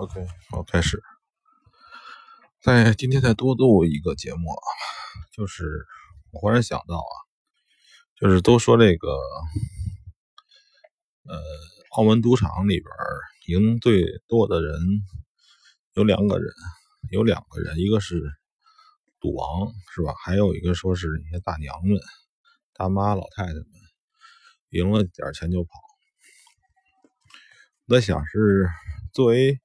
OK，好，开始。在今天再多录一个节目啊，就是我忽然想到啊，就是都说这个，呃，澳门赌场里边赢最多的人有两个人，有两个人，一个是赌王，是吧？还有一个说是那些大娘们、大妈、老太太们，赢了点钱就跑。我在想是作为。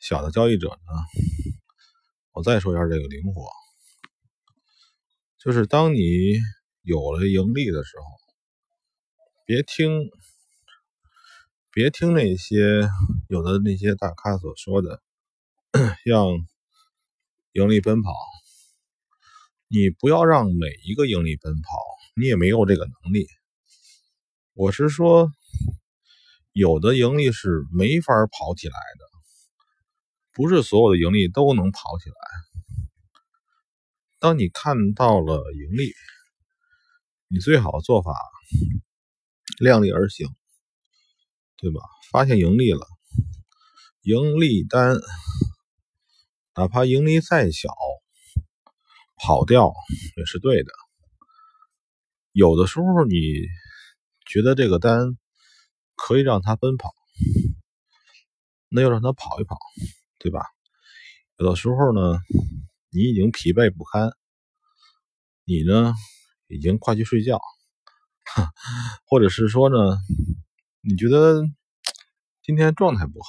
小的交易者呢，我再说一下这个灵活，就是当你有了盈利的时候，别听，别听那些有的那些大咖所说的，让盈利奔跑，你不要让每一个盈利奔跑，你也没有这个能力。我是说，有的盈利是没法跑起来的。不是所有的盈利都能跑起来。当你看到了盈利，你最好的做法量力而行，对吧？发现盈利了，盈利单哪怕盈利再小，跑掉也是对的。有的时候你觉得这个单可以让它奔跑，那就让它跑一跑。对吧？有的时候呢，你已经疲惫不堪，你呢已经快去睡觉，或者是说呢，你觉得今天状态不好，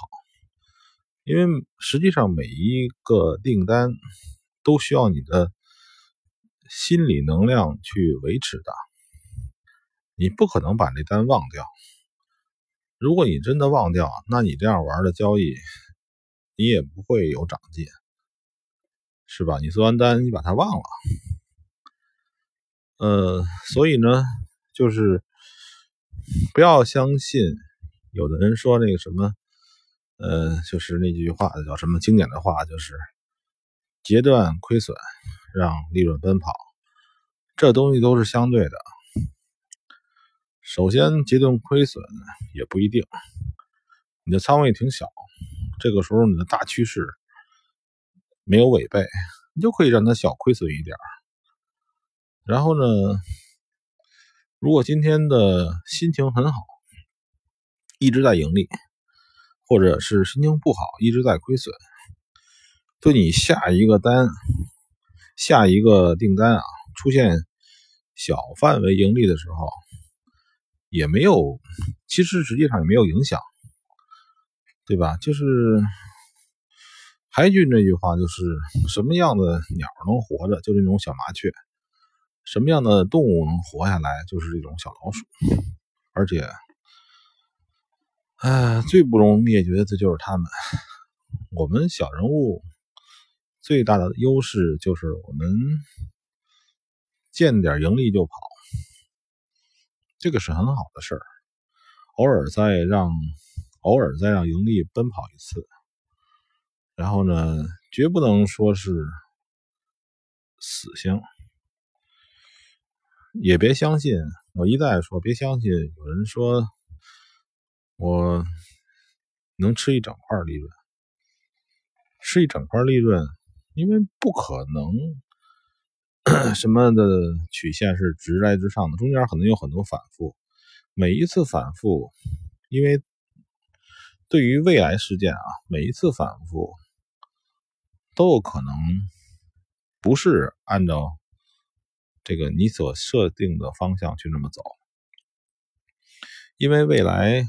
因为实际上每一个订单都需要你的心理能量去维持的，你不可能把这单忘掉。如果你真的忘掉，那你这样玩的交易。你也不会有长进，是吧？你做完单，你把它忘了，呃，所以呢，就是不要相信有的人说那个什么，呃，就是那句话叫什么经典的话，就是截断亏损，让利润奔跑，这东西都是相对的。首先，截断亏损也不一定，你的仓位挺小。这个时候你的大趋势没有违背，你就可以让它小亏损一点然后呢，如果今天的心情很好，一直在盈利，或者是心情不好，一直在亏损，对你下一个单、下一个订单啊，出现小范围盈利的时候，也没有，其实实际上也没有影响。对吧？就是还一句那句话，就是什么样的鸟能活着，就是这种小麻雀；什么样的动物能活下来，就是这种小老鼠。而且，哎，最不容灭绝的就是它们。我们小人物最大的优势就是我们见点盈利就跑，这个是很好的事儿。偶尔再让。偶尔再让盈利奔跑一次，然后呢，绝不能说是死星，也别相信我一再说，别相信有人说我能吃一整块利润，吃一整块利润，因为不可能 什么的曲线是直来直上的，中间可能有很多反复，每一次反复，因为。对于未来事件啊，每一次反复都有可能不是按照这个你所设定的方向去那么走，因为未来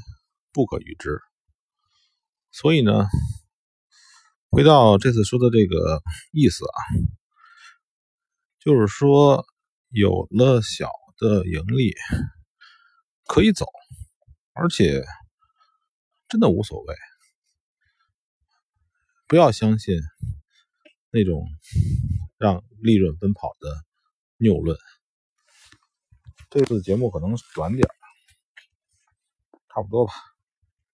不可预知。所以呢，回到这次说的这个意思啊，就是说有了小的盈利可以走，而且。真的无所谓，不要相信那种让利润奔跑的谬论。这次节目可能短点差不多吧。